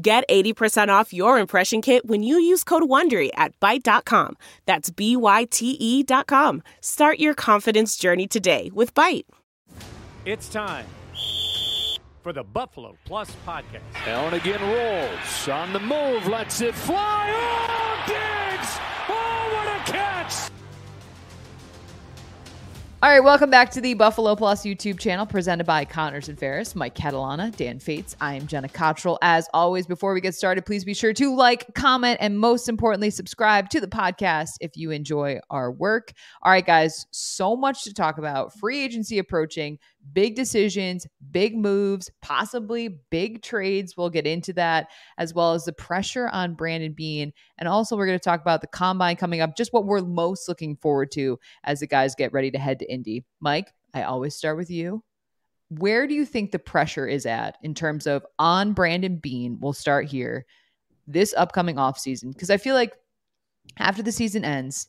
Get 80% off your impression kit when you use code WONDERY at Byte.com. That's B-Y-T-E dot com. Start your confidence journey today with Byte. It's time for the Buffalo Plus podcast. Allen again rolls on the move, lets it fly. Oh, Diggs! Oh, what a catch! All right, welcome back to the Buffalo Plus YouTube channel presented by Connors and Ferris, Mike Catalana, Dan Fetes. I am Jenna Cottrell. As always, before we get started, please be sure to like, comment, and most importantly, subscribe to the podcast if you enjoy our work. All right, guys, so much to talk about. Free agency approaching, big decisions, big moves, possibly big trades. We'll get into that, as well as the pressure on Brandon Beane. And also, we're going to talk about the combine coming up, just what we're most looking forward to as the guys get ready to head to Indy. Mike, I always start with you. Where do you think the pressure is at in terms of on Brandon Beane? We'll start here this upcoming offseason because I feel like after the season ends,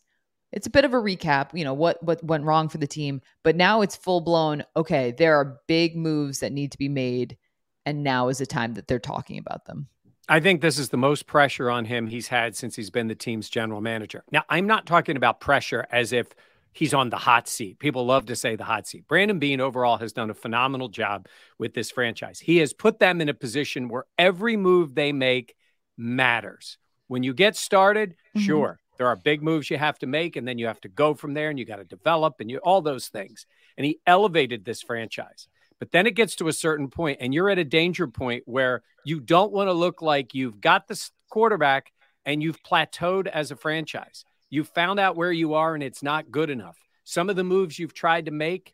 it's a bit of a recap, you know, what what went wrong for the team, but now it's full blown, okay, there are big moves that need to be made and now is the time that they're talking about them. I think this is the most pressure on him he's had since he's been the team's general manager. Now, I'm not talking about pressure as if he's on the hot seat. People love to say the hot seat. Brandon Beane overall has done a phenomenal job with this franchise. He has put them in a position where every move they make matters. When you get started, mm-hmm. sure, there are big moves you have to make, and then you have to go from there, and you got to develop, and you all those things. And he elevated this franchise. But then it gets to a certain point, and you're at a danger point where you don't want to look like you've got the quarterback and you've plateaued as a franchise. You found out where you are, and it's not good enough. Some of the moves you've tried to make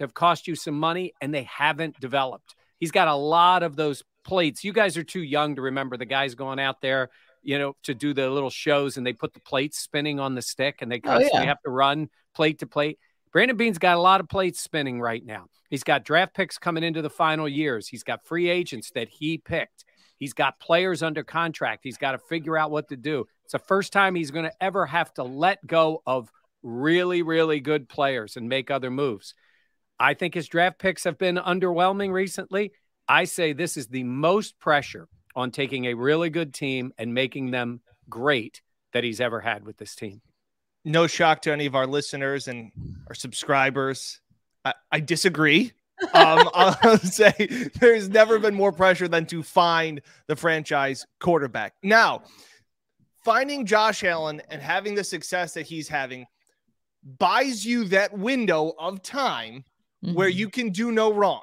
have cost you some money, and they haven't developed. He's got a lot of those plates. You guys are too young to remember the guys going out there you know, to do the little shows and they put the plates spinning on the stick and they oh, constantly oh, yeah. have to run plate to plate. Brandon Beane's got a lot of plates spinning right now. He's got draft picks coming into the final years. He's got free agents that he picked. He's got players under contract. He's got to figure out what to do. It's the first time he's going to ever have to let go of really, really good players and make other moves. I think his draft picks have been underwhelming recently. I say this is the most pressure on taking a really good team and making them great that he's ever had with this team. No shock to any of our listeners and our subscribers. I, I disagree. um, I'll say there's never been more pressure than to find the franchise quarterback. Now, finding Josh Allen and having the success that he's having buys you that window of time mm-hmm. where you can do no wrong.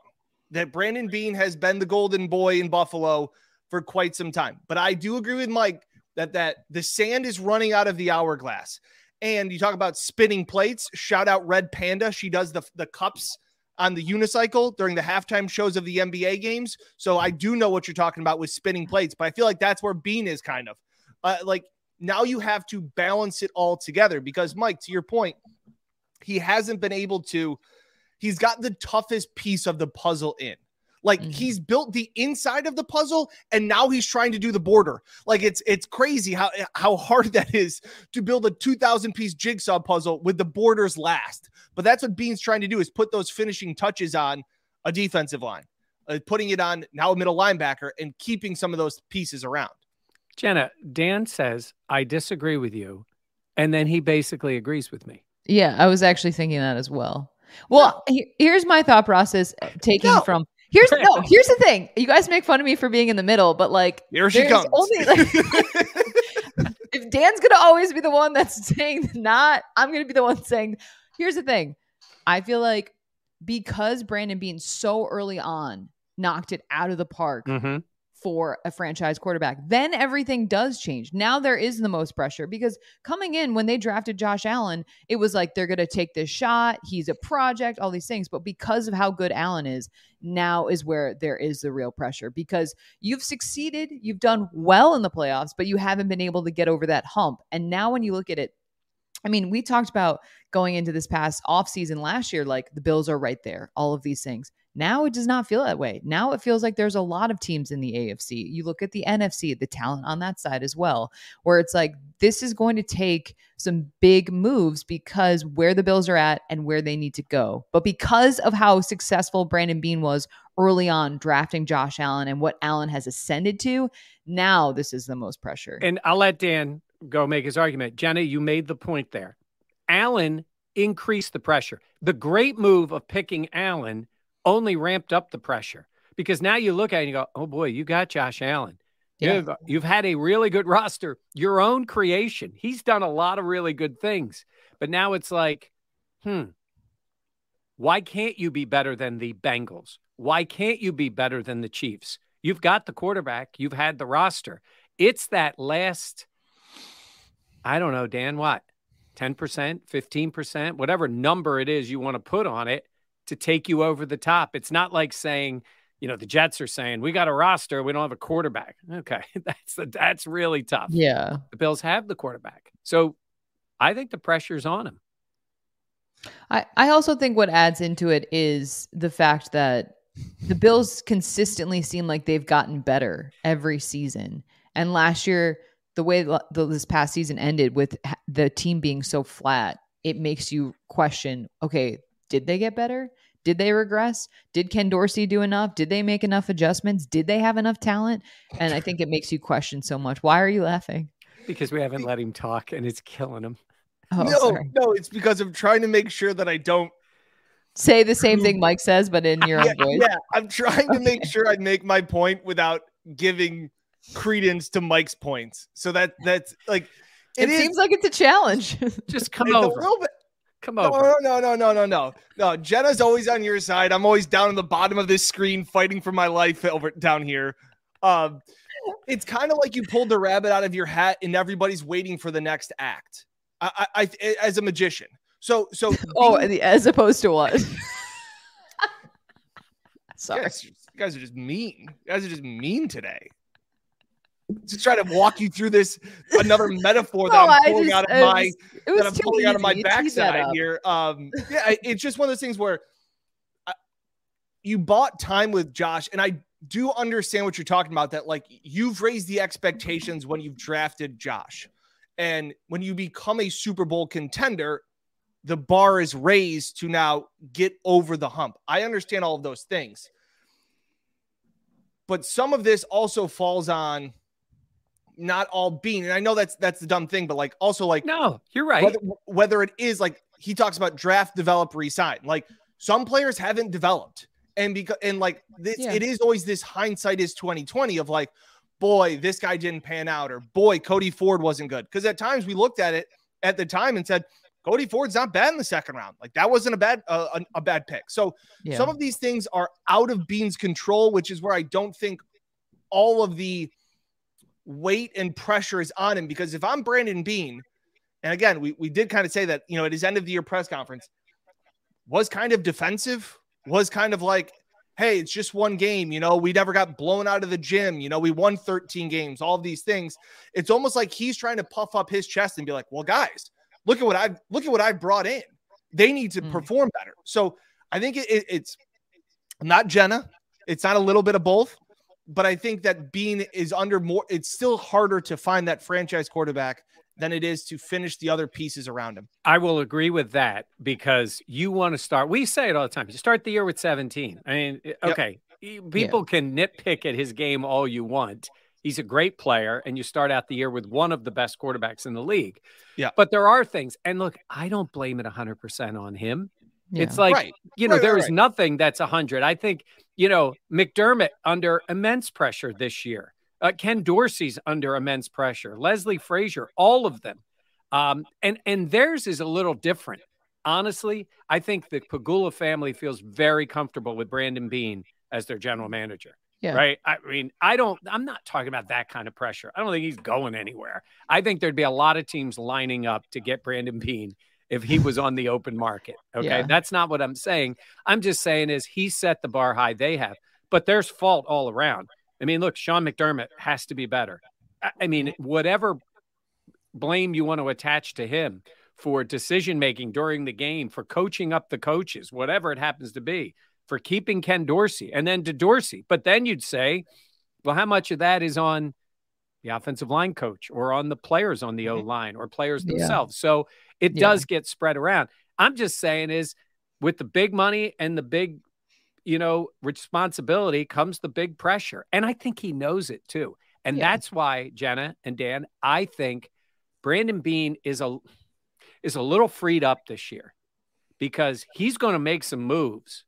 That Brandon Beane has been the golden boy in Buffalo for quite some time. But I do agree with Mike that that the sand is running out of the hourglass. And you talk about spinning plates. Shout out Red Panda. She does the the cups on the unicycle during the halftime shows of the NBA games. So I do know what you're talking about with spinning plates, but I feel like that's where Beane is kind of uh, like now you have to balance it all together because Mike, to your point, he hasn't been able to. He's got the toughest piece of the puzzle in. Like mm-hmm. he's built the inside of the puzzle and now he's trying to do the border. Like it's it's crazy how how hard that is to build a 2000 piece jigsaw puzzle with the borders last. But that's what Beane's trying to do is put those finishing touches on a defensive line. Uh, putting it on now a middle linebacker and keeping some of those pieces around. Jenna, Dan says, I disagree with you. And then he basically agrees with me. Yeah, I was actually thinking that as well. Well, no. here's my thought process uh, taking no. from Here's no. Here's the thing. You guys make fun of me for being in the middle, but like here she comes. Only, like, if Dan's gonna always be the one that's saying not, I'm gonna be the one saying. Here's the thing. I feel like because Brandon Beane so early on knocked it out of the park mm-hmm. For a franchise quarterback. Then everything does change. Now there is the most pressure because coming in when they drafted Josh Allen, it was like they're going to take this shot. He's a project, all these things. But because of how good Allen is, now is where there is the real pressure because you've succeeded, you've done well in the playoffs, but you haven't been able to get over that hump. And now when you look at it, I mean, we talked about going into this past offseason last year, like the Bills are right there, all of these things. Now it does not feel that way. Now it feels like there's a lot of teams in the AFC. You look at the NFC, the talent on that side as well, where it's like this is going to take some big moves because where the Bills are at and where they need to go. But because of how successful Brandon Beane was early on drafting Josh Allen and what Allen has ascended to, now this is the most pressure. And I'll let Dan go make his argument. Jenna, you made the point there. Allen increased the pressure. The great move of picking Allen only ramped up the pressure because now you look at it and you go, oh boy, you got Josh Allen. Yeah. You've, you've had a really good roster, your own creation. He's done a lot of really good things. But now it's like, hmm, why can't you be better than the Bengals? Why can't you be better than the Chiefs? You've got the quarterback, you've had the roster. It's that last, I don't know, Dan, what? 10%, 15%, whatever number it is you want to put on it to take you over the top. It's not like saying, you know, the Jets are saying we got a roster, we don't have a quarterback. Okay, that's that's really tough. Yeah, the Bills have the quarterback, so I think the pressure's on him. I I also think what adds into it is the fact that the Bills consistently seem like they've gotten better every season, and last year the way this past season ended with the team being so flat, it makes you question, okay, did they get better? Did they regress? Did Ken Dorsey do enough? Did they make enough adjustments? Did they have enough talent? And I think it makes you question so much. Why are you laughing? Because we haven't let him talk and it's killing him. Oh, no, sorry. no, it's because I'm trying to make sure that I don't say the same thing Mike says, but in your yeah, own voice. Yeah, I'm trying to okay. make sure I make my point without giving credence to Mike's points. So that that's like it, it is, seems like it's a challenge. Just come over. A little bit, Come on. No, no, no, no, no, no, no. Jenna's always on your side. I'm always down in the bottom of this screen fighting for my life over down here. Um, it's kind of like you pulled the rabbit out of your hat and everybody's waiting for the next act. I, I, I as a magician. So, so. oh, being, as opposed to what? Sorry, you guys, you guys are just mean. You guys are just mean today to try to walk you through this another metaphor that no, I'm pulling just, out of my was, that I'm pulling easy. out of my backside here. Um, yeah, it's just one of those things where I, you bought time with Josh, and I do understand what you're talking about. That like you've raised the expectations when you've drafted Josh, and when you become a Super Bowl contender, the bar is raised to now get over the hump. I understand all of those things. But some of this also falls on not all Beane. And I know that's that's the dumb thing, but like also like no, you're right. Whether, whether it is like he talks about draft, develop, resign. Like some players haven't developed, and because and like this, yeah. it is always this hindsight is 2020 of like, boy, this guy didn't pan out, or boy, Cody Ford wasn't good. Because at times we looked at it at the time and said. Cody Ford's not bad in the second round. Like that wasn't a bad uh, a, a, bad pick. So yeah. some of these things are out of Beane's control, which is where I don't think all of the weight and pressure is on him because if I'm Brandon Beane, and again, we, we did kind of say that, you know, at his end of the year press conference, was kind of defensive, was kind of like, hey, it's just one game. You know, we never got blown out of the gym. You know, we won 13 games, all these things. It's almost like he's trying to puff up his chest and be like, well, guys, look at what I've look at what I've brought in. They need to mm. perform better. So I think it, it, it's not Jenna. It's not a little bit of both but I think that Beane is under more. It's still harder to find that franchise quarterback than it is to finish the other pieces around him. I will agree with that because you want to start. We say it all the time. You start the year with 17. I mean, eh, okay, yep. people yeah. can nitpick at his game all you want. He's a great player, and you start out the year with one of the best quarterbacks in the league. Yeah. But there are things, and look, I don't blame it 100% on him. Yeah. It's like, right. you know, right, there right, is nothing that's 100. I think, you know, McDermott under immense pressure this year. Uh, Ken Dorsey's under immense pressure. Leslie Frazier, all of them. Um, and and theirs is a little different. Honestly, I think the Pegula family feels very comfortable with Brandon Beane as their general manager. Yeah. Right. I mean, I don't, I'm not talking about that kind of pressure. I don't think he's going anywhere. I think there'd be a lot of teams lining up to get Brandon Beane if he was on the open market. Okay. Yeah. That's not what I'm saying. I'm just saying is he set the bar high they have, but there's fault all around. I mean, look, Sean McDermott has to be better. I- I mean, whatever blame you want to attach to him for decision making during the game, for coaching up the coaches, whatever it happens to be, for keeping Ken Dorsey and then to Dorsey. But then you'd say, well, how much of that is on the offensive line coach or on the players on the mm-hmm. O line or players Yeah. themselves? So it Yeah. does get spread around. I'm just saying is with the big money and the big, you know, responsibility comes the big pressure. And I think he knows it too. And Yeah. that's why, Jenna and Dan, I think Brandon Beane is a is a little freed up this year because he's going to make some moves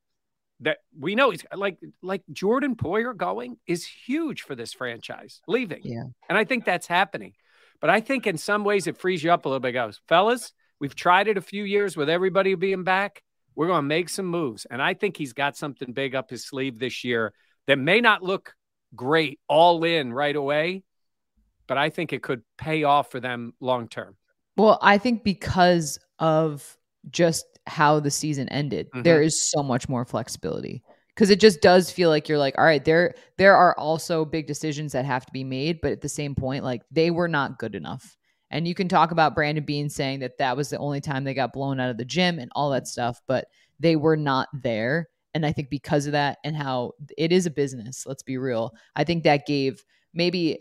that we know he's like like Jordan Poyer going is huge for this franchise leaving. Yeah. And I think that's happening. But I think in some ways it frees you up a little bit. Goes, fellas, we've tried it a few years with everybody being back. We're going to make some moves. And I think he's got something big up his sleeve this year that may not look great all in right away, but I think it could pay off for them long term. Well, I think because of just how the season ended, Mhm. there is so much more flexibility. Because it just does feel like you're like, all right, there there are also big decisions that have to be made, but at the same point, like they were not good enough. And you can talk about Brandon Beane saying that that was the only time they got blown out of the gym and all that stuff, but they were not there. And I think because of that and how it is a business, let's be real, I think that gave maybe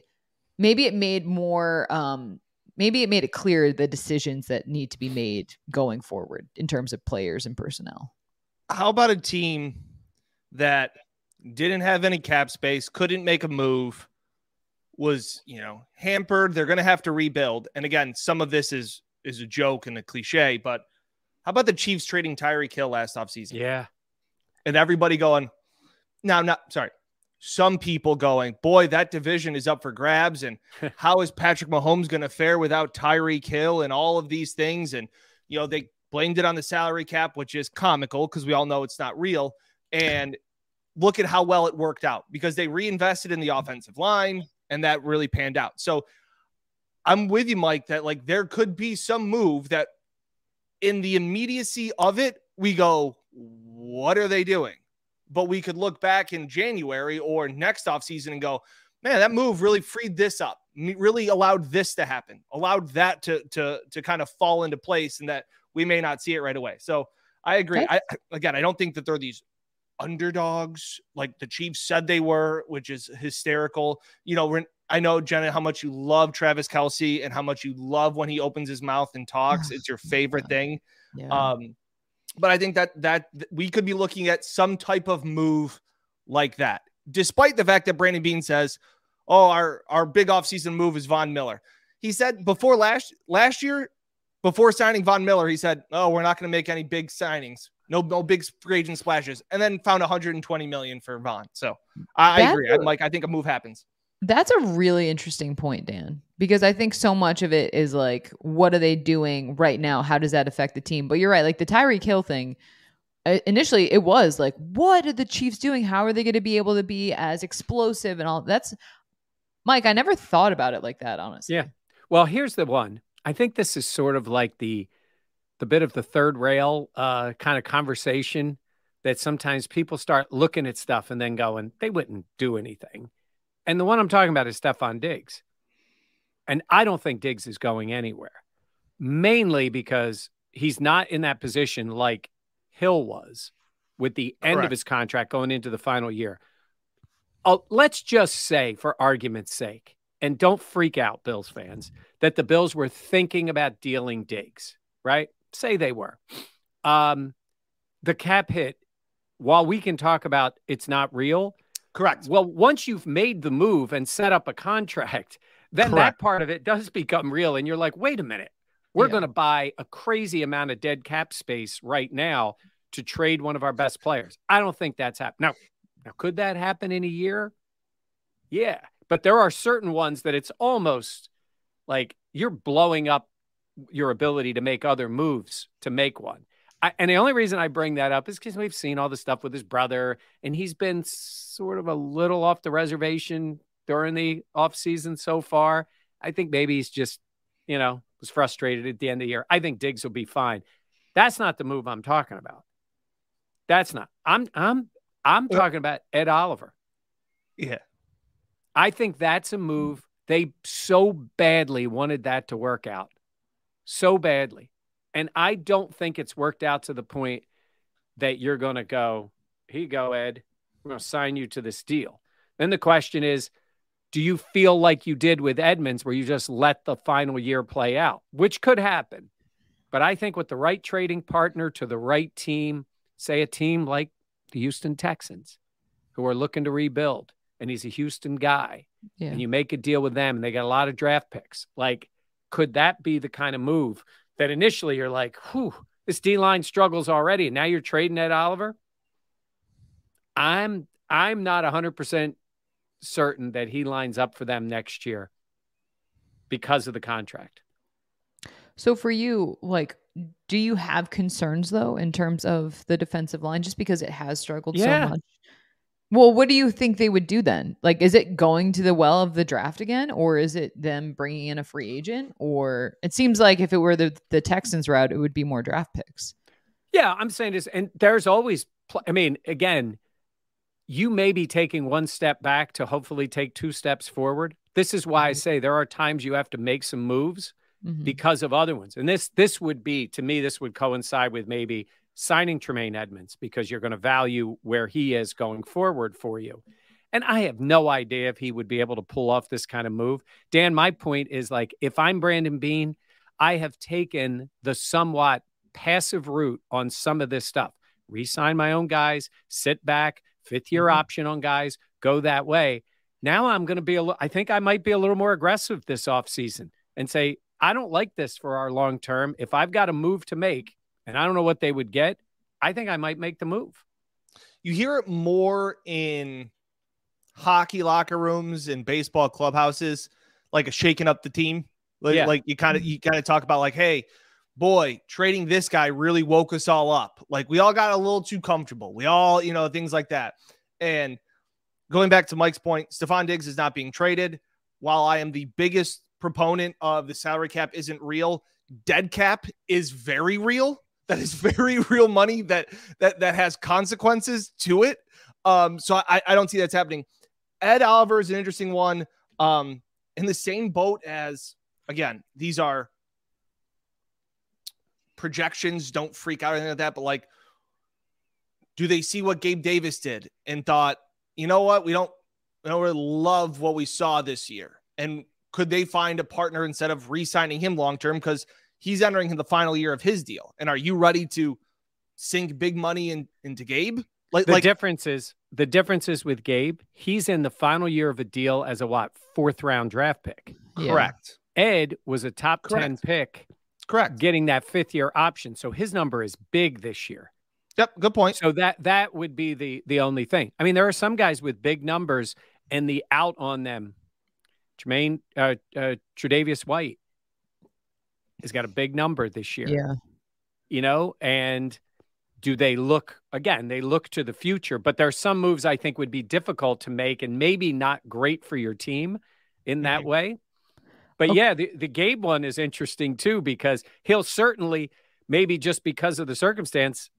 maybe it made more um maybe it made it clear the decisions that need to be made going forward in terms of players and personnel. How about a team that didn't have any cap space, couldn't make a move, was you know hampered? They're going to have to rebuild. And again, some of this is is a joke and a cliche, but how about the Chiefs trading Tyreek Hill last offseason? Yeah. and everybody going, no, I'm not sorry. Some people going, boy, that division is up for grabs. And how is Patrick Mahomes going to fare without Tyreek Hill and all of these things? And, you know, they blamed it on the salary cap, which is comical because we all know it's not real. And look at how well it worked out because they reinvested in the mm-hmm. offensive line and that really panned out. So I'm with you, Mike, that like there could be some move that in the immediacy of it, we go, what are they doing? But we could look back in January or next offseason and go, man, that move really freed this up, really allowed this to happen, allowed that to to to kind of fall into place, and that we may not see it right away. So I agree. I again, I don't think that they're these underdogs like the Chiefs said they were, which is hysterical. You know, I know Jenna how much you love Travis Kelce and how much you love when he opens his mouth and talks. It's your favorite thing. Yeah. Um, but I think that that we could be looking at some type of move like that, despite the fact that Brandon Beane says, "Oh, our our big offseason move is Von Miller." He said before last last year, before signing Von Miller, he said, "Oh, we're not going to make any big signings, no no big free agent splashes," and then found 120 million for Von. So I, I agree. I'm like, I think a move happens. That's a really interesting point, Dan, because I think so much of it is like, what are they doing right now? How does that affect the team? But you're right, like the Tyreek Hill thing. uh, Initially, it was like, what are the Chiefs doing? How are they going to be able to be as explosive and all? That's Mike. I never thought about it like that, honestly. Yeah. Well, here's the one. I think this is sort of like the the bit of the third rail uh, kind of conversation that sometimes people start looking at stuff and then going, they wouldn't do anything. And the one I'm talking about is Stefon Diggs. And I don't think Diggs is going anywhere, mainly because he's not in that position like Hill was with the end Correct. of his contract going into the final year. Oh, let's just say, for argument's sake, and don't freak out, Bills fans, that the Bills were thinking about dealing Diggs, right? Say they were. Um, the cap hit, while we can talk about it's not real, Correct. well, once you've made the move and set up a contract, then Correct. that part of it does become real. And you're like, wait a minute, we're Yeah. going to buy a crazy amount of dead cap space right now to trade one of our best players. I don't think that's happening. Now, now, could that happen in a year? Yeah. But there are certain ones that it's almost like you're blowing up your ability to make other moves to make one. I, and the only reason I bring that up is because we've seen all the stuff with his brother, and he's been sort of a little off the reservation during the off season so far. I think maybe he's just, you know, was frustrated at the end of the year. I think Diggs will be fine. That's not the move I'm talking about. That's not. I'm I'm I'm talking about Ed Oliver. Yeah. I think that's a move they so badly wanted that to work out. So badly. And I don't think it's worked out to the point that you're going to go, here you go, Ed. We're going to sign you to this deal. Then the question is, do you feel like you did with Edmunds, where you just let the final year play out, which could happen? But I think with the right trading partner to the right team, say a team like the Houston Texans, who are looking to rebuild, and he's a Houston guy, yeah. and you make a deal with them, and they got a lot of draft picks, like, could that be the kind of move that initially you're like, whew, this D line struggles already, and now you're trading Ed Oliver? I'm I'm not 100% certain that he lines up for them next year because of the contract. So for you, like, do you have concerns though in terms of the defensive line just because it has struggled yeah. so much? Well, what do you think they would do then? Like, is it going to the well of the draft again, or is it them bringing in a free agent? Or it seems like if it were the the Texans route, it would be more draft picks. Yeah, I'm saying this, and there's always. I mean, again, you may be taking one step back to hopefully take two steps forward. This is why I mm-hmm. say there are times you have to make some moves mm-hmm. because of other ones. And this this would be to me this would coincide with maybe signing Tremaine Edmunds because you're going to value where he is going forward for you. And I have no idea if he would be able to pull off this kind of move. Dan, my point is like if I'm Brandon Beane, I have taken the somewhat passive route on some of this stuff. Resign my own guys, sit back, fifth year mm-hmm. option on guys, go that way. Now I'm going to be a little, I think I might be a little more aggressive this offseason and say, I don't like this for our long term. If I've got a move to make and I don't know what they would get, I think I might make the move. You hear it more in hockey locker rooms and baseball clubhouses, like a shaking up the team. Like, yeah. like you kind of you kind of talk about like, hey, boy, trading this guy really woke us all up. Like we all got a little too comfortable. We all, you know, things like that. And going back to Mike's point, Stefon Diggs is not being traded. While I am the biggest proponent of the salary cap isn't real, dead cap is very real. That is very real money that that that has consequences to it. Um, so I, I don't see that's happening. Ed Oliver is an interesting one. Um, in the same boat as again, these are projections. Don't freak out anything like that. But like, do they see what Gabe Davis did and thought, you know what, we don't, we don't really love what we saw this year, and could they find a partner instead of re-signing him long term because he's entering the final year of his deal? And are you ready to sink big money in, into Gabe? Like the like, difference is the difference is with Gabe, he's in the final year of a deal as a what fourth round draft pick. Correct. Ed was a top Correct. 10 pick Correct. Getting that fifth year option. So his number is big this year. Yep, good point. So that that would be the the only thing. I mean, there are some guys with big numbers and the out on them. Jermaine uh, uh Tre'Davious White has got a big number this year. Yeah. You know, and do they look again, they look to the future, but there are some moves I think would be difficult to make and maybe not great for your team in that mm-hmm. way. But okay. yeah, the, the Gabe one is interesting too because he'll certainly, maybe just because of the circumstance,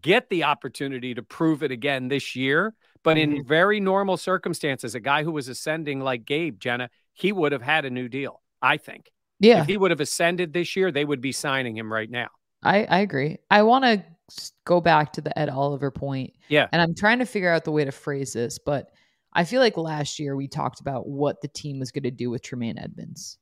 get the opportunity to prove it again this year. But mm-hmm. in very normal circumstances, a guy who was ascending like Gabe, Jenna, he would have had a new deal, I think. Yeah. If he would have ascended this year, they would be signing him right now. I, I agree. I want to go back to the Ed Oliver point. Yeah. And I'm trying to figure out the way to phrase this, but I feel like last year we talked about what the team was going to do with Tremaine Edmunds.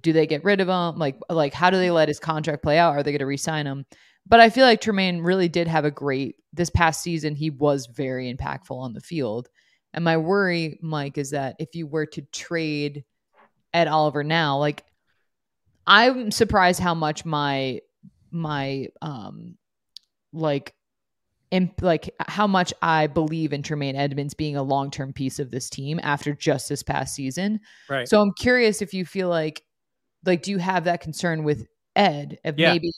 Do they get rid of him? Like, like how do they let his contract play out? Are they going to re-sign him? But I feel like Tremaine really did have a great this past season. He was very impactful on the field. And my worry, Mike, is that if you were to trade Ed Oliver now, like I'm surprised how much my my um like and like how much I believe in Tremaine Edmunds being a long term piece of this team after just this past season. Right. So I'm curious if you feel like like do you have that concern with Ed of yeah. maybe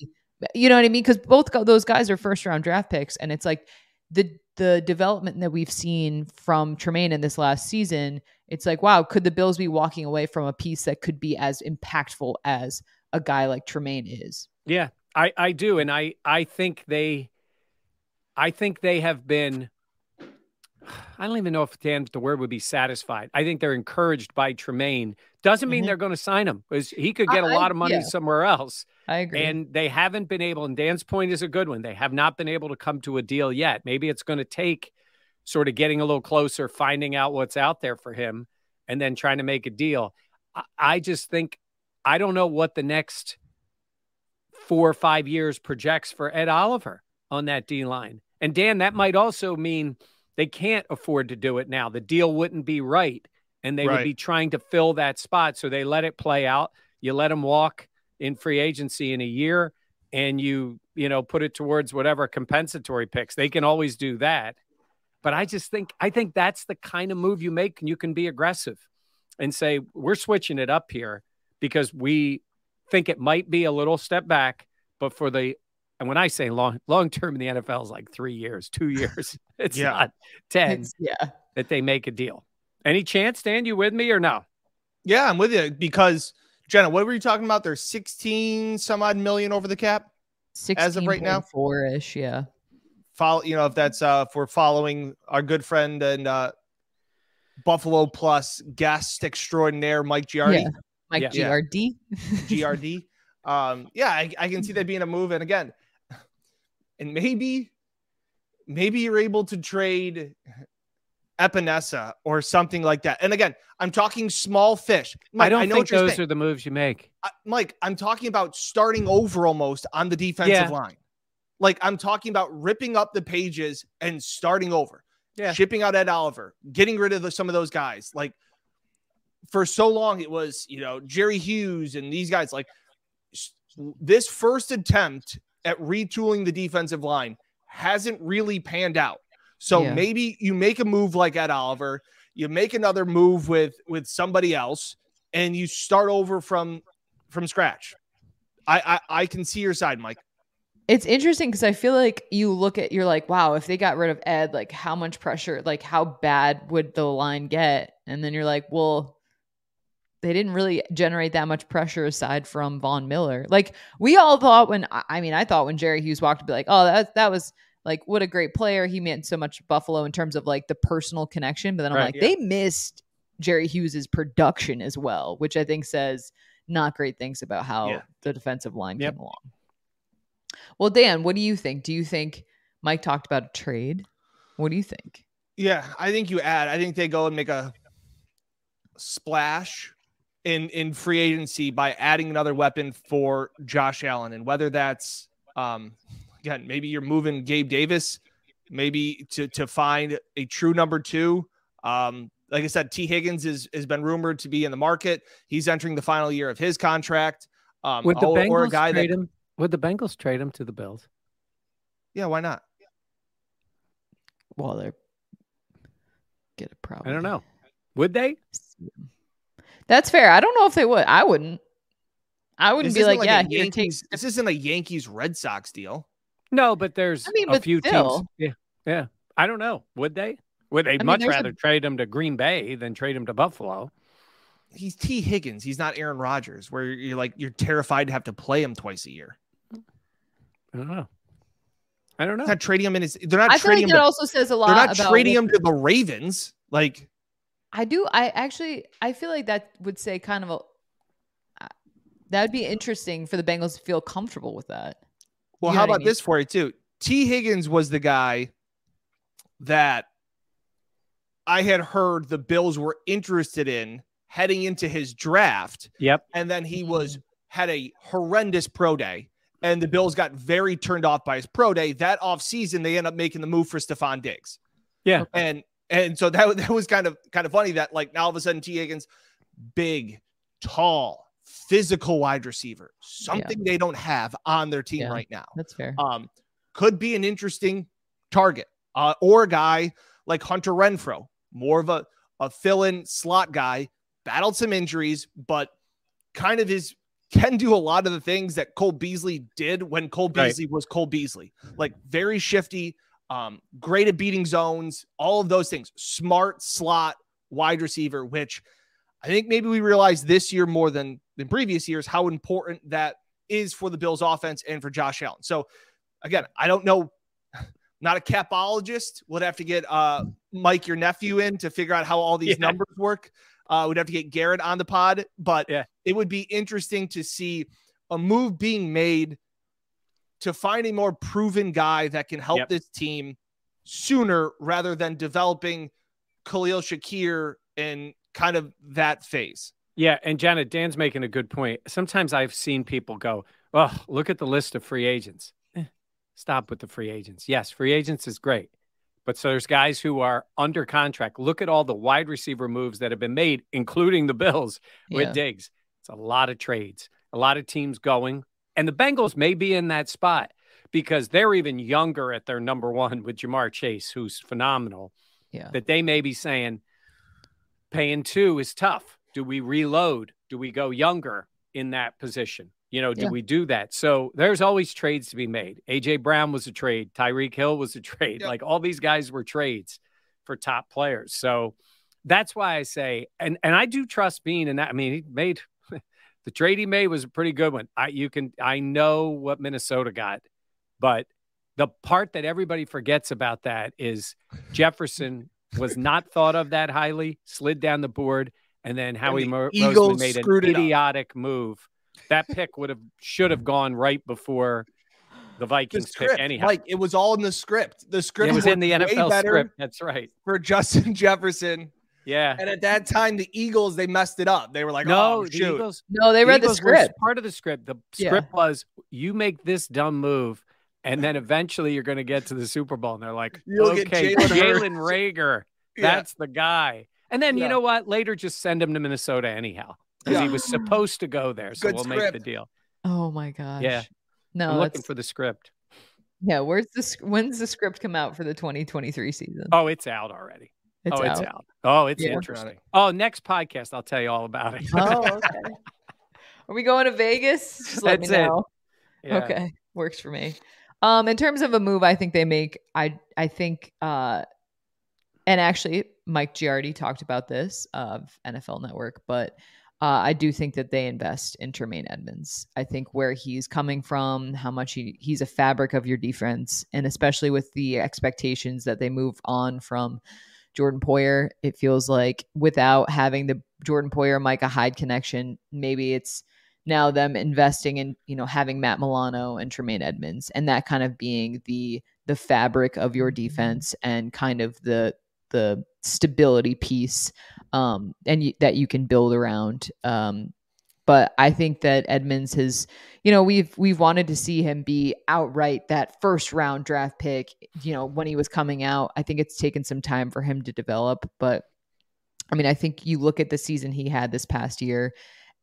You know what I mean? Because both those guys are first round draft picks, and it's like the the development that we've seen from Tremaine in this last season. It's like, wow, could the Bills be walking away from a piece that could be as impactful as a guy like Tremaine is? Yeah, I I do, and I I think they, I think they have been. I don't even know if Dan the word would be satisfied. I think they're encouraged by Tremaine. Doesn't mean Mhm. they're going to sign him because he could get a I- lot of money yeah. somewhere else. I agree. And they haven't been able, and Dan's point is a good one. They have not been able to come to a deal yet. Maybe it's going to take sort of getting a little closer, finding out what's out there for him, and then trying to make a deal. I, I just think, I don't know what the next four or five years projects for Ed Oliver on that D line. And Dan, that might also mean they can't afford to do it now. The deal wouldn't be right. And they would be trying to fill that spot. So they let it play out. You let them walk in free agency in a year and you, you know, put it towards whatever compensatory picks. They can always do that. But I just think I think that's the kind of move you make and you can be aggressive and say, we're switching it up here because we think it might be a little step back, but for the and when I say long long term in the NFL is like three years, two years. It's Yeah. not ten It's- yeah. that they make a deal. Any chance, Dan? You with me or no? Yeah, I'm with you because Jenna, what were you talking about? There's 16 some odd million over the cap. As of right now? four ish. Yeah. Follow, you know, if that's uh if we're following our good friend and uh Buffalo Plus guest extraordinaire Mike Giardi, Yeah. Mike Yeah. Yeah. GRD. GRD. Um, yeah, I, I can see that being a move. And again, and maybe, maybe you're able to trade Epenesa or something like that. And again, I'm talking small fish. Mike, I don't know think those saying. are the moves you make. I- Mike, I'm talking about starting over almost on the defensive Yeah. line. Like I'm talking about ripping up the pages and starting over. Yeah. Shipping out Ed Oliver, getting rid of the, some of those guys. Like for so long, it was, you know, Jerry Hughes and these guys. Like this first attempt at retooling the defensive line hasn't really panned out. So Yeah. maybe you make a move like Ed Oliver, you make another move with with somebody else, and you start over from from scratch. I I, I can see your side, Mike. It's interesting because I feel like you look at you're like, wow, if they got rid of Ed, like how much pressure, like how bad would the line get? And then you're like, well, they didn't really generate that much pressure aside from Von Miller. Like we all thought when I mean, I thought when Jerry Hughes walked to be like, oh, that that was like what a great player. He meant so much Buffalo in terms of like the personal connection. But then I'm Right, like, yeah. they missed Jerry Hughes's production as well, which I think says not great things about how Yeah. the defensive line Yep. came along. Well, Dan, what do you think? Do you think Mike talked about a trade? What do you think? Yeah, I think you add. I think they go and make a splash in in free agency by adding another weapon for Josh Allen, and whether that's um again maybe you're moving Gabe Davis, maybe to to find a true number two. Um, like I said, Tee Higgins is has been rumored to be in the market. He's entering the final year of his contract. Um, Would the or, or a Bengals guy trade that him? Would the Bengals trade him to the Bills? yeah, why not? Well, they're get a problem. I don't know. Would they? That's fair. I don't know if they would. I wouldn't. I wouldn't This be isn't like, a yeah, here, take. Yankees, this isn't a Yankees Red Sox deal. No, but there's I mean, a but few still. teams. Yeah, yeah. I don't know. Would they? Would they mean, much there's a- rather trade him to Green Bay than trade him to Buffalo? he's Tee Higgins. He's not Aaron Rodgers, where you're like you're terrified to have to play him twice a year. I don't know. I don't know. They're not trading him in his. They're not I feel trading like him. that To, also says a lot. they're not about trading what- him to the Ravens. Like I do. I actually, I feel like that would say kind of a. uh, That would be interesting for the Bengals to feel comfortable with that. Well, You know how what I about mean? this for you too? Tee Higgins was the guy that I had heard the Bills were interested in heading into his draft, Yep. and then he was had a horrendous pro day, and the Bills got very turned off by his pro day. That offseason, they end up making the move for Stefon Diggs. Yeah. and and so that that was kind of kind of funny that like now all of a sudden Tee Higgins, big, tall, physical wide receiver, something they don't have on their team Yeah. right now That's fair. um, could be an interesting target. Uh, or a guy like Hunter Renfrow, more of a, a fill in slot guy, battled some injuries, but kind of his can do a lot of the things that Cole Beasley did when Cole Beasley right. was Cole Beasley. Like very shifty, um, great at beating zones, all of those things. Smart slot wide receiver, which I think maybe we realize this year more than than previous years how important that is for the Bills offense and for Josh Allen. So again, I don't know not a capologist. Would have to get uh, Mike, your nephew, in to figure out how all these yeah. numbers work. Uh, we'd have to get Garrett on the pod, but yeah. it would be interesting to see a move being made to find a more proven guy that can help yep. this team sooner rather than developing Khalil Shakir in kind of that phase. Yeah, and Janet, Dan's making a good point. Sometimes I've seen people go, "Oh, look at the list of free agents." Eh, stop with the free agents. Yes, free agents is great. But so there's guys who are under contract. Look at all the wide receiver moves that have been made, including the Bills with yeah. Diggs. It's a lot of trades, a lot of teams going. And the Bengals may be in that spot because they're even younger at their number one with Ja'Marr Chase, who's phenomenal. Yeah. That they may be saying paying two is tough. Do we reload? Do we go younger in that position? You know, do yeah. we do that? So there's always trades to be made. AJ Brown was a trade. Tyreek Hill was a trade. Like all these guys were trades for top players. So that's why I say, and and I do trust Beane. And that. I mean, he made the trade he made was a pretty good one. I you can I know what Minnesota got, but the part that everybody forgets about that is Jefferson was not thought of that highly, slid down the board, and then Howie and the Roseman made an idiotic move that pick would have should have gone right before the Vikings the pick anyhow. Like it was all in the script. The script it was in the NFL script. That's right. For Justin Jefferson. Yeah. And at that time, the Eagles they messed it up. They were like, "No, oh, the shoot. Eagles, no, they read the, the script. Part of the script. The script yeah. was you make this dumb move, and then eventually you're going to get to the Super Bowl. And they're like, You'll "Okay, Jalen Reagor, that's yeah. the guy." And then yeah. you know what? Later, just send him to Minnesota anyhow because yeah. he was supposed to go there. So Good we'll script. make the deal. Oh my gosh. Yeah. No, I'm looking for the script. Yeah, where's the when's the script come out for the 2023 season? Oh, it's out already. It's oh, out? it's out. Oh, it's yeah. interesting. Oh, next podcast I'll tell you all about it. oh, okay. Are we going to Vegas? Just let That's me know. Yeah. Okay, works for me. Um, in terms of a move, I think they make. I I think, uh, and actually, Mike Giardi talked about this of NFL Network, but uh, I do think that they invest in Tremaine Edmunds. I think where he's coming from, how much he, he's a fabric of your defense, and especially with the expectations that they move on from Jordan Poyer, it feels like without having the Jordan Poyer Micah Hyde connection, maybe it's now them investing in you know having Matt Milano and Tremaine Edmunds, and that kind of being the the fabric of your defense and kind of the the stability piece um, and that you can build around. Um, but I think that Edmunds has, you know, we've we've wanted to see him be outright that first round draft pick. You know, when he was coming out, I think it's taken some time for him to develop. But I mean, I think you look at the season he had this past year,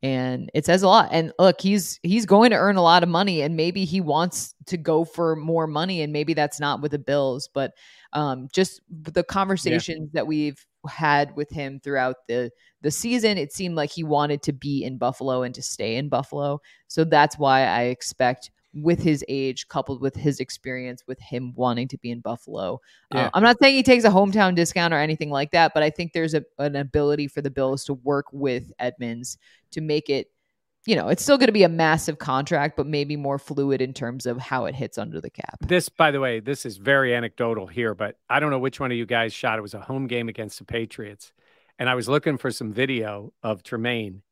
and it says a lot and look he's he's going to earn a lot of money and maybe he wants to go for more money and maybe that's not with the bills but um, just the conversations yeah. that we've had with him throughout the the season it seemed like he wanted to be in buffalo and to stay in buffalo so that's why i expect with his age coupled with his experience with him wanting to be in Buffalo. Uh, yeah. Uh, I'm not saying he takes a hometown discount or anything like that, but I think there's a, an ability for the Bills to work with edmunds to make it, you know, it's still going to be a massive contract, but maybe more fluid in terms of how it hits under the cap. This, by the way, this is very anecdotal here, but I don't know which one of you guys shot. It was a home game against the Patriots. And I was looking for some video of Tremaine,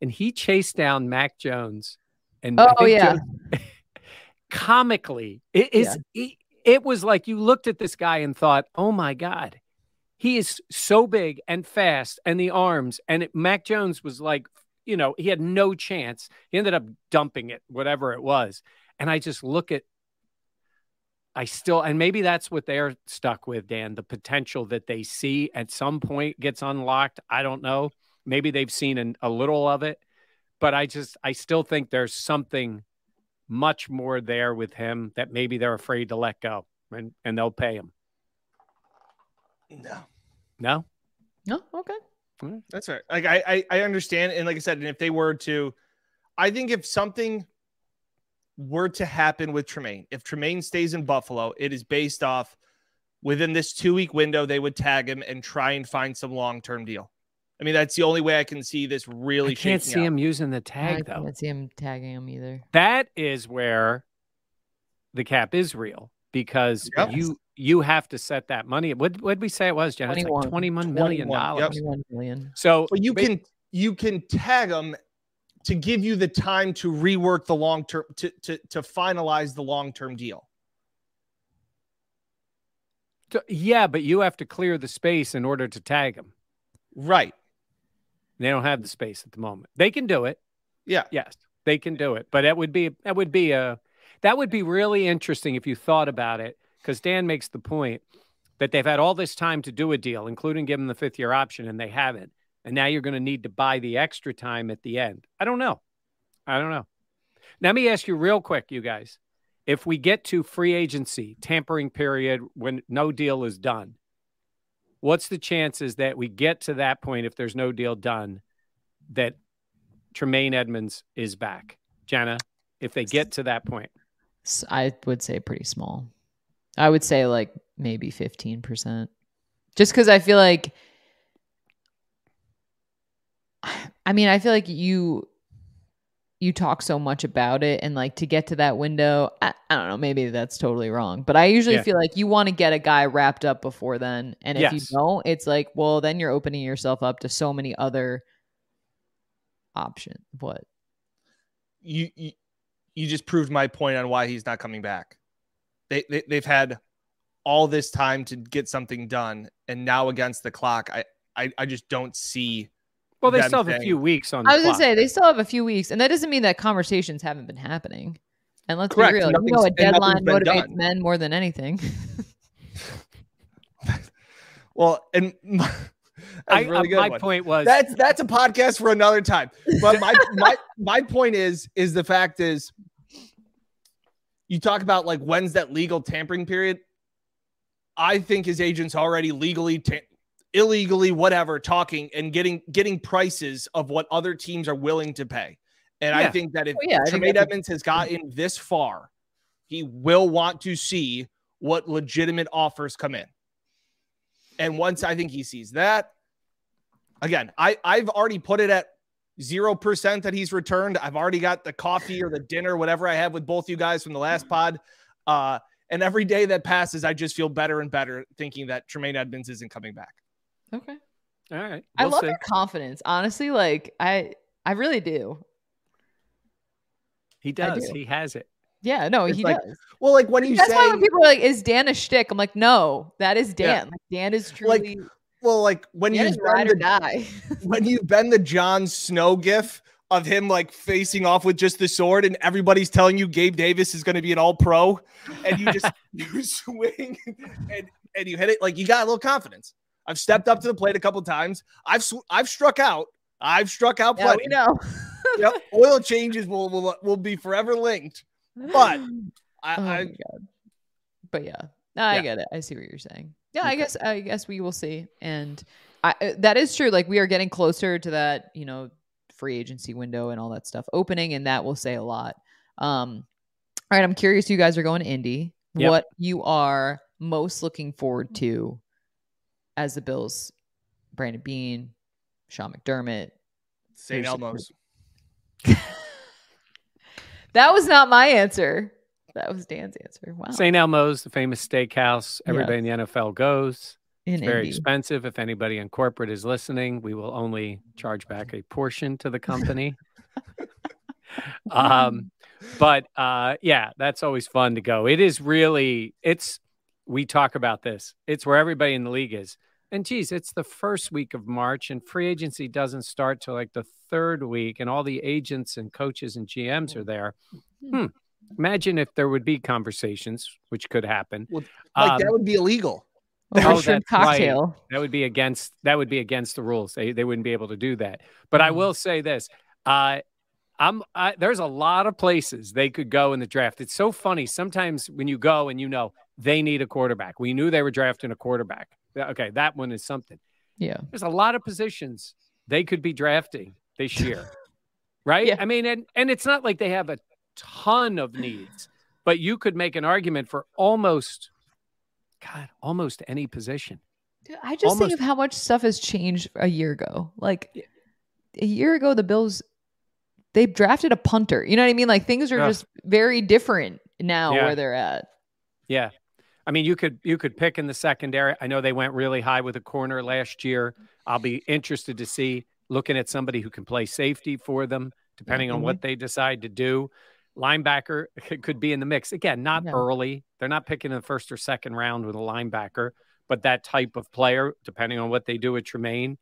and he chased down Mac Jones. And oh, yeah. Jones, comically. It is yeah. it, it was like you looked at this guy and thought, "Oh my god. He is so big and fast and the arms and it, Mac Jones was like, you know, he had no chance. He ended up dumping it, whatever it was. And I just look at I still, and maybe that's what they're stuck with, Dan. The potential that they see at some point gets unlocked. I don't know. Maybe they've seen an, a little of it, but I just, I still think there's something much more there with him that maybe they're afraid to let go and, and they'll pay him. No. No? No? Okay. Mm. That's right. Like I, I, I understand. And like I said, and if they were to I think if something were to happen with Tremaine, if Tremaine stays in Buffalo, it is based off within this two week window, they would tag him and try and find some long term deal. I mean, that's the only way I can see this really. I can't see out. him using the I tag though. can't see him tagging him either. That is where the cap is real because Yep. you you have to set that money. What what we say it was, Jen? It's like 21. twenty-one million dollars. yep. 21 million. So But you ba- can you can tag them to give you the time to rework the long term to to to finalize the long term deal. t- yeah, but you have to clear the space in order to tag them. Right. They don't have the space at the moment. They can do it. Yeah. Yes, they can do it. But that would be that would be a that would be really interesting if you thought about it, because Dan makes the point that they've had all this time to do a deal, including give them the fifth year option, and they haven't. And now you're going to need to buy the extra time at the end. I don't know. I don't know. Let me ask you real quick, you guys. If we get to free agency tampering period when no deal is done, what's the chances that we get to that point if there's no deal done that Tremaine Edmunds is back? Jenna, if they get to that point. I would say pretty small. I would say like maybe 15%. Just because I feel like, I mean, I feel like you you talk so much about it and like to get to that window I, I don't know maybe that's totally wrong but i usually Yeah. feel like you want to get a guy wrapped up before then and if Yes. you don't it's like well then you're opening yourself up to so many other options what You, you you just proved my point on why he's not coming back. They, they they've had all this time to get something done, and now against the clock, I I, I just don't see. Well, they still have a few weeks on the I was clock. gonna say they still have a few weeks, and that doesn't mean that conversations haven't been happening. And let's Correct, be real, you know, a deadline motivates done. men more than anything. Well, and my, that's I, a really uh, my one. point was that's that's a podcast for another time. But my my my point is is the fact is you talk about like when's that legal tampering period? I think his agents already legally illegally whatever talking and getting getting prices of what other teams are willing to pay. And I think that if Well, yeah, Tremaine Edmunds has gotten this far, he will want to see what legitimate offers come in. And once I think he sees that, again, I, I've already put it at zero percent that he's returned. I've already got the coffee or the dinner, whatever I have with both you guys from the last pod. Uh, and every day that passes, I just feel better and better thinking that Tremaine Edmunds isn't coming back. okay, all right. I we'll love see. your confidence. Honestly, like I, I really do. He does. do. He has it. Yeah, no, It's he like, does. Well, like when you That's say, why when people are like, "Is Dan a shtick?" I'm like, "No, that is Dan. Yeah. Like, Dan is Like, truly well, like when you ride or die." when you've been the Jon Snow gif of him like facing off with just the sword, and everybody's telling you Gabe Davis is going to be an all pro, and you just you swing and and you hit it like you got a little confidence. I've stepped up to the plate a couple times. I've sw- I've struck out. I've struck out yeah, plenty. we know. Yep. Oil changes will will will be forever linked. But I, oh my I god. But yeah, no, I Yeah. get it. I see what you're saying. Yeah, I guess I guess we will see. And I uh, that is true. Like we are getting closer to that, you know, free agency window and all that stuff opening, and that will say a lot. Um, all right, I'm curious. You guys are going to Indy. Yep. What you are most looking forward to as the Bills? Brandon Beane, Sean McDermott. St. Elmo's. That was not my answer. That was Dan's answer. Wow. St. Elmo's, the famous steakhouse. Everybody in the NFL goes. In It's very Indy. expensive. If anybody in corporate is listening, we will only charge back a portion to the company. um, but uh, yeah, that's always fun to go. It is really, it's, we talk about this. It's where everybody in the league is. And geez, it's the first week of March, and free agency doesn't start till like the third week, and all the agents and coaches and GMs are there. Hmm. Imagine if there would be conversations, which could happen. Well, Like Um, that would be illegal. Oh, shrimp that's right. that would be against that would be against the rules. They they wouldn't be able to do that. But I Mhm. will say this: uh, I'm I, there's a lot of places they could go in the draft. It's so funny sometimes when you go and you know they need a quarterback. We knew they were drafting a quarterback. Okay, that one is something. Yeah. There's a lot of positions they could be drafting this year. right? Yeah. I mean, and and it's not like they have a ton of needs, but you could make an argument for almost, God, almost any position. Dude, I just think of how much stuff has changed a year ago. Like a year ago, the Bills they drafted a punter. You know what I mean? Like things are just very different now Yeah. where they're at. Yeah. I mean, you could you could pick in the secondary. I know they went really high with a corner last year. I'll be interested to see looking at somebody who can play safety for them, depending on Mm-hmm. what they decide to do. Linebacker could be in the mix. Again, not Yeah. early. They're not picking in the first or second round with a linebacker, but that type of player, depending on what they do with Tremaine.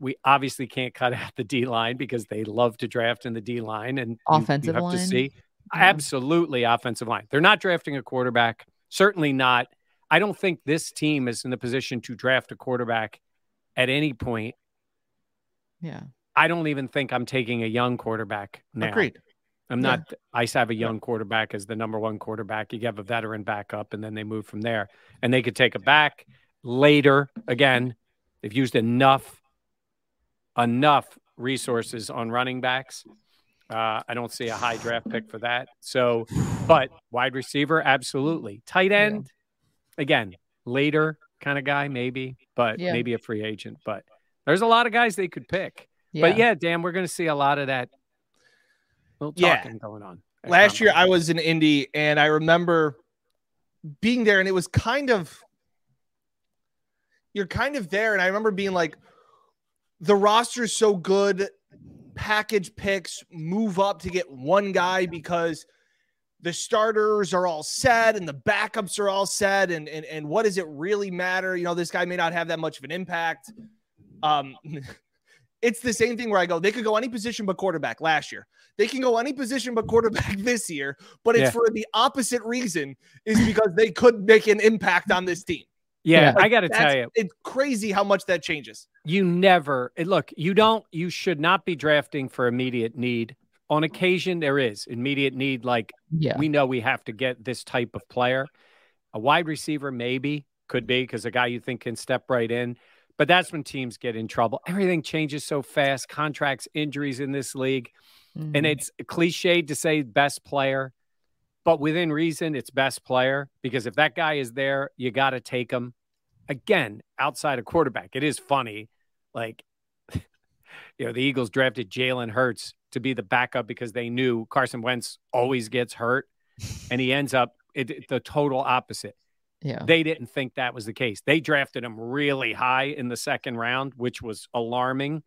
We obviously can't cut out the D line because they love to draft in the D line and Offensive you have to line? see. Yeah. Absolutely offensive line. They're not drafting a quarterback. Certainly not. I don't think this team is in the position to draft a quarterback at any point. Yeah. I don't even think I'm taking a young quarterback now. Agreed. I'm Yeah. not. I have a young quarterback as the number one quarterback. You have a veteran backup, and then they move from there. And they could take a back later. Again, they've used enough, enough resources on running backs. Uh, I don't see a high draft pick for that. So, but wide receiver, absolutely. Tight Yeah. end, again, later kind of guy, maybe, but Yeah. maybe a free agent. But there's a lot of guys they could pick. But yeah, Dan, we're going to see a lot of that little Yeah. talking going on. Last year I was in Indy and I remember being there and it was kind of you're kind of there and I remember being like the roster is so good package picks move up to get one guy because the starters are all set and the backups are all set and and, and what does it really matter you know this guy may not have that much of an impact um it's the same thing where I go they could go any position but quarterback last year they can go any position but quarterback this year, but it's Yeah. for the opposite reason is because they could make an impact on this team. yeah, Yeah. I got to tell you, it's crazy how much that changes. you never eh, look. You don't. You should not be drafting for immediate need. On occasion, there is immediate need. Like yeah. we know we have to get this type of player. A wide receiver, maybe could be because a guy you think can step right in. But that's when teams get in trouble. Everything changes so fast. Contracts, injuries in this league. Mhm. and it's cliched to say best player, but within reason, it's best player because if that guy is there, you got to take him. Again, outside of quarterback, it is funny. Like, you know, the Eagles drafted Jalen Hurts to be the backup because they knew Carson Wentz always gets hurt, and he ends up it- the total opposite. yeah. They didn't think that was the case. They drafted him really high in the second round, which was alarming.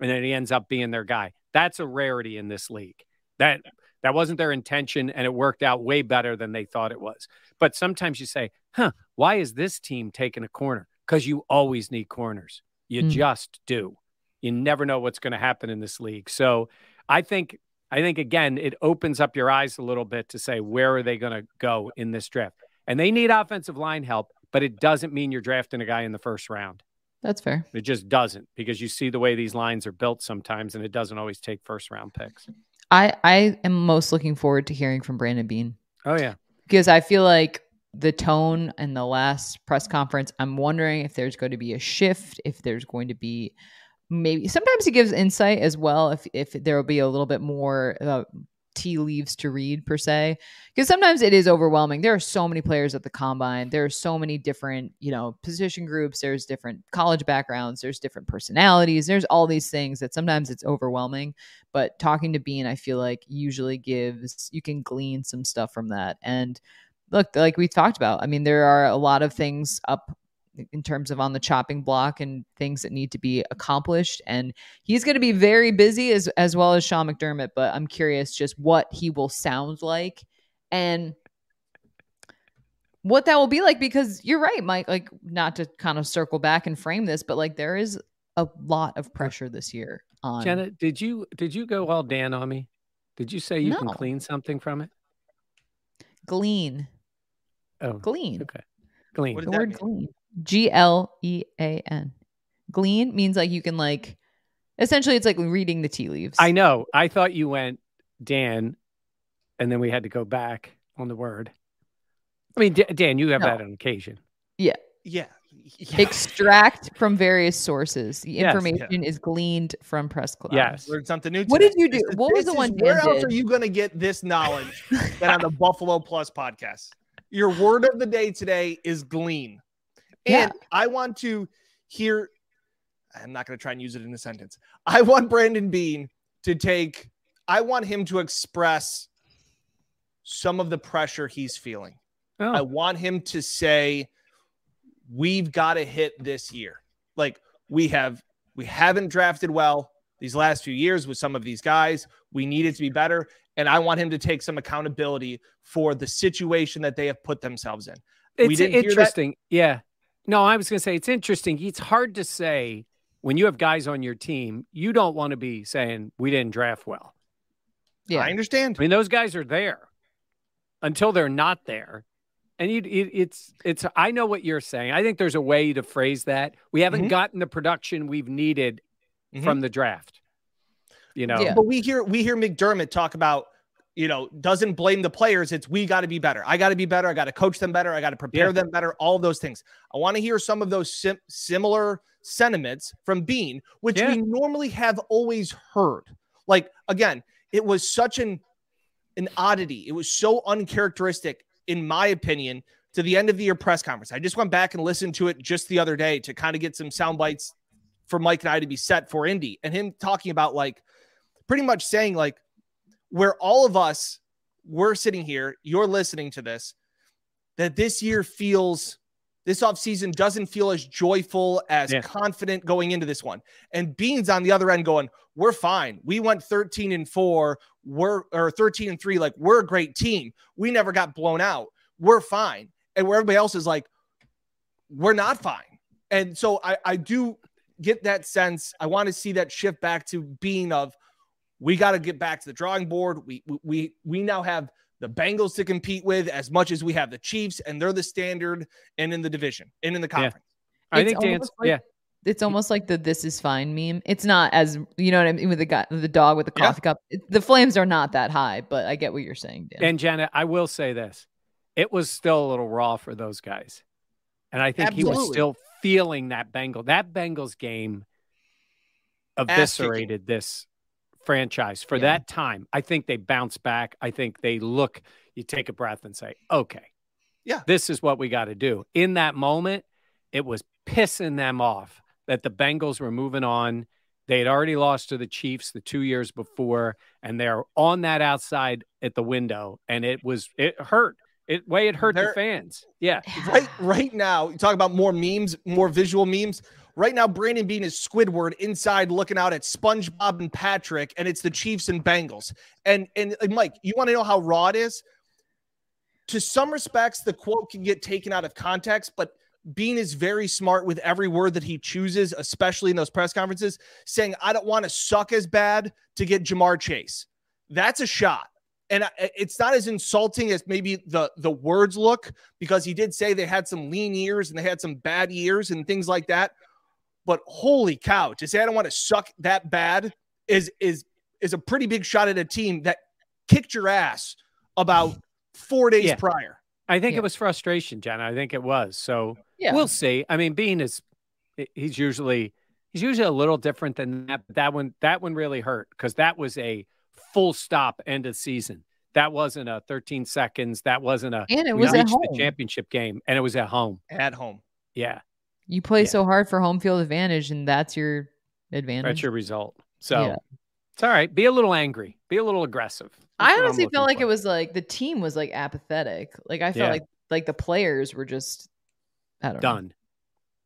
And then he ends up being their guy. That's a rarity in this league. That that wasn't their intention, and it worked out way better than they thought it was. But sometimes you say, huh, why is this team taking a corner? Because you always need corners. You Mm. just do. You never know what's going to happen in this league. So I think I think again, it opens up your eyes a little bit to say where are they going to go in this draft? And they need offensive line help, but it doesn't mean you're drafting a guy in the first round. That's fair. It just doesn't because you see the way these lines are built sometimes, and it doesn't always take first round picks. I I am most looking forward to hearing from Brandon Beane Oh yeah, because I feel like the tone in the last press conference. I'm wondering if there's going to be a shift, if there's going to be maybe sometimes he gives insight as well. If if there will be a little bit more uh, tea leaves to read per se, because sometimes it is overwhelming. There are so many players at the combine. There are so many different you know position groups. There's different college backgrounds. There's different personalities. There's all these things that sometimes it's overwhelming. But talking to Beane, I feel like usually gives you can glean some stuff from that and look like we talked about i mean there are a lot of things up in terms of on the chopping block and things that need to be accomplished and he's going to be very busy as as well as Sean McDermott but I'm curious just what he will sound like and what that will be like because you're right Mike like not to kind of circle back and frame this but like there is a lot of uh, pressure this year on Jenna, did you did you go all Dan on me? Did you say you can clean something from it? glean Oh, glean okay, clean. What the word mean? glean G L E A N glean means like you can like essentially it's like reading the tea leaves I know. I thought you went Dan, and then we had to go back on the word. I mean, D- Dan, you have No. that on occasion. Yeah. Yeah. Extract from various sources. The Yes. information is gleaned from press club. Yes. Learned something new. What did you do? This is- What was this the is- one Where else did? are you going to get this knowledge than on the Buffalo Plus podcast? Your word of the day today is glean, and I want to hear. I'm not going to try and use it in a sentence. I want Brandon Beane to take. I want him to express some of the pressure he's feeling. Oh, I want him to say, "We've got to hit this year. Like we have, we haven't drafted well these last few years with some of these guys. We needed to be better, and I want him to take some accountability for the situation that they have put themselves in. we it's didn't hear that- interesting. Yeah. No, I was going to say it's interesting. It's hard to say when you have guys on your team, you don't want to be saying we didn't draft well. Yeah. I understand. I mean, those guys are there until they're not there. And you, it, it's, it's, I know what you're saying. I think there's a way to phrase that. We haven't Mhm. gotten the production we've needed Mhm. from the draft. You know, Yeah. But we hear we hear McDermott talk about, you know, doesn't blame the players. It's we got to be better. I got to be better. I got to coach them better. I got to prepare Yeah. them better. All of those things. I want to hear some of those sim- similar sentiments from Beane, which Yeah. we normally have always heard. Like again, it was such an an oddity. It was so uncharacteristic, in my opinion, to the end of the year press conference. I just went back and listened to it just the other day to kind of get some sound bites for Mike and I to be set for Indy, and him talking about like pretty much saying like where all of us we're sitting here, you're listening to this, that this year feels this offseason doesn't feel as joyful as Yeah. confident going into this one. And Beane's on the other end going, we're fine. We went 13 and 4, we're or 13 and 3 like we're a great team. We never got blown out. We're fine. And where everybody else is like we're not fine. And so I I do get that sense. I want to see that shift back to being of we got to get back to the drawing board. We we we now have the Bengals to compete with as much as we have the Chiefs, and they're the standard and in the division and in the Yeah. conference. I It's think Dan's, almost like- yeah. It's almost like the "this is fine" meme. It's not as you know what I mean with the guy, the dog with the Yeah. coffee cup. It- the flames are not that high, but I get what you're saying, Dan. And Janet, I will say this: it was still a little raw for those guys, and I think he was still feeling that Bengal. That Bengals game eviscerated this franchise for Yeah. that time. I think they bounce back. I think they look. You take a breath and say, "Okay, Yeah. this is what we got to do." In that moment, it was pissing them off that the Bengals were moving on. They had already lost to the Chiefs the two years before, and they're on that outside at the window, and it was it hurt. It way it hurt They're- the fans. Yeah, Right, right now, you talk about more memes, more visual memes. Right now, Brandon Beane is Squidward inside looking out at SpongeBob and Patrick, and it's the Chiefs and Bengals. And and, Mike, you want to know how raw it is? To some respects, the quote can get taken out of context, but Beane is very smart with every word that he chooses, especially in those press conferences, saying, I don't want to suck as bad to get Ja'Marr Chase. That's a shot. And it's not as insulting as maybe the the words look because he did say they had some lean years and they had some bad years and things like that. But holy cow, to say I don't want to suck that bad is is is a pretty big shot at a team that kicked your ass about four days Yeah. prior. I think Yeah. it was frustration, Jen. I think it was. So yeah, we'll see. I mean, Beane is he's usually he's usually a little different than that. But that one that one really hurt because that was a full stop end of season. That wasn't a 13 seconds. That wasn't a and it was at home. the championship game, and it was at home. At home. Yeah, You play Yeah. so hard for home field advantage, and that's your advantage. that's your result. So Yeah. it's all right. Be a little angry. Be a little aggressive. That's I honestly felt like for. it was like the team was like apathetic. Like I felt Yeah. like like the players were just I don't know. done.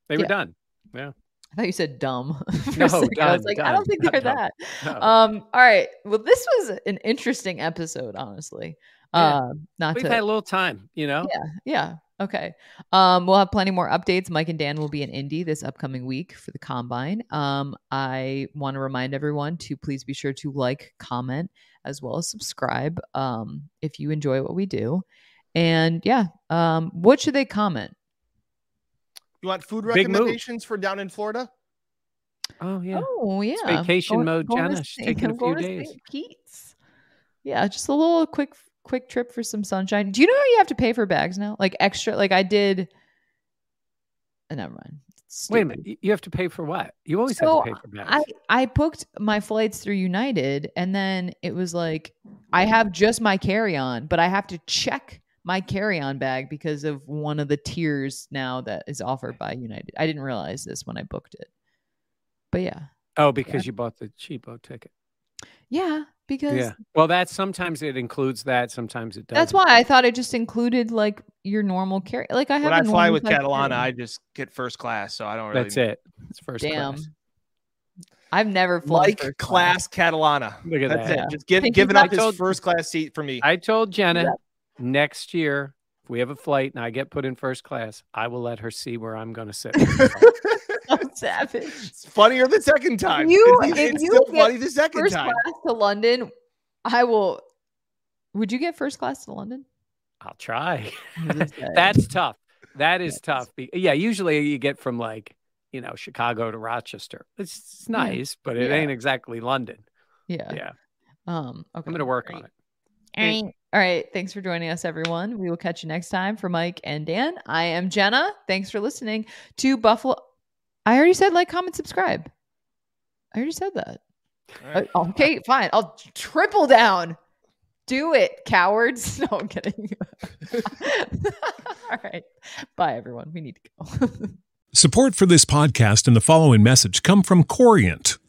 They were done. Yeah. I thought you said dumb. No, second. I was done, like, I don't think they're dumb. that. No. Um, all right. Well, this was an interesting episode, honestly. Yeah. Uh, not We've to had a little time, you know. Yeah, yeah. Okay. Um, we'll have plenty more updates. Mike and Dan will be in Indy this upcoming week for the combine. Um, I want to remind everyone to please be sure to like, comment, as well as subscribe um, if you enjoy what we do. And yeah, um, what should they comment? You want food Big move. recommendations for down in Florida? Oh yeah. Oh yeah, vacation mode, to Jenna. Taking a I'm going few days. St. Pete's. Yeah, just a little quick quick trip for some sunshine. Do you know how you have to pay for bags now? Like extra? Like I did. uh, never mind. Wait a minute. You have to pay for what? You always So, have to pay for bags. I I booked my flights through United, and then it was like I have just my carry on, but I have to check my carry on bag because of one of the tiers now that is offered by United. I didn't realize this when I booked it, but yeah, oh, because you bought the cheapo ticket. yeah, because Yeah. Well, that sometimes it includes that. Sometimes it doesn't. that's why I thought it just included like your normal carry. Like I have When a I fly normal with size Catalana, carry-on. I just get first class, so I don't really. That's it. It's first Damn. class. I've never flown Like first class Catalana. Look at That's that. it. Just give, Thank giving up I his told- first class seat for me. I told Jenna Yeah. next year if we have a flight and I get put in first class, I will let her see where I'm going to sit. So savage. it's funnier the second time. You- it's if it's you still get funny the second First time. class to London, I will. Would you get first class to London? I'll try. I was gonna say. That's tough. That is tough. Yeah, usually you get from like, you know, Chicago to Rochester. It's, it's Yeah. nice, but it Yeah. ain't exactly London. yeah. Yeah. Um. Okay. I'm going to work great. on it. All right. All right. Thanks for joining us, everyone. We will catch you next time. For Mike and Dan, I am Jenna. Thanks for listening to Buffalo. I already said like, comment, subscribe. I already said that. All right. Uh, Okay, fine. I'll triple down. Do it, cowards. No, I'm kidding. All right. Bye, everyone. We need to go. Support for this podcast and the following message come from Corient.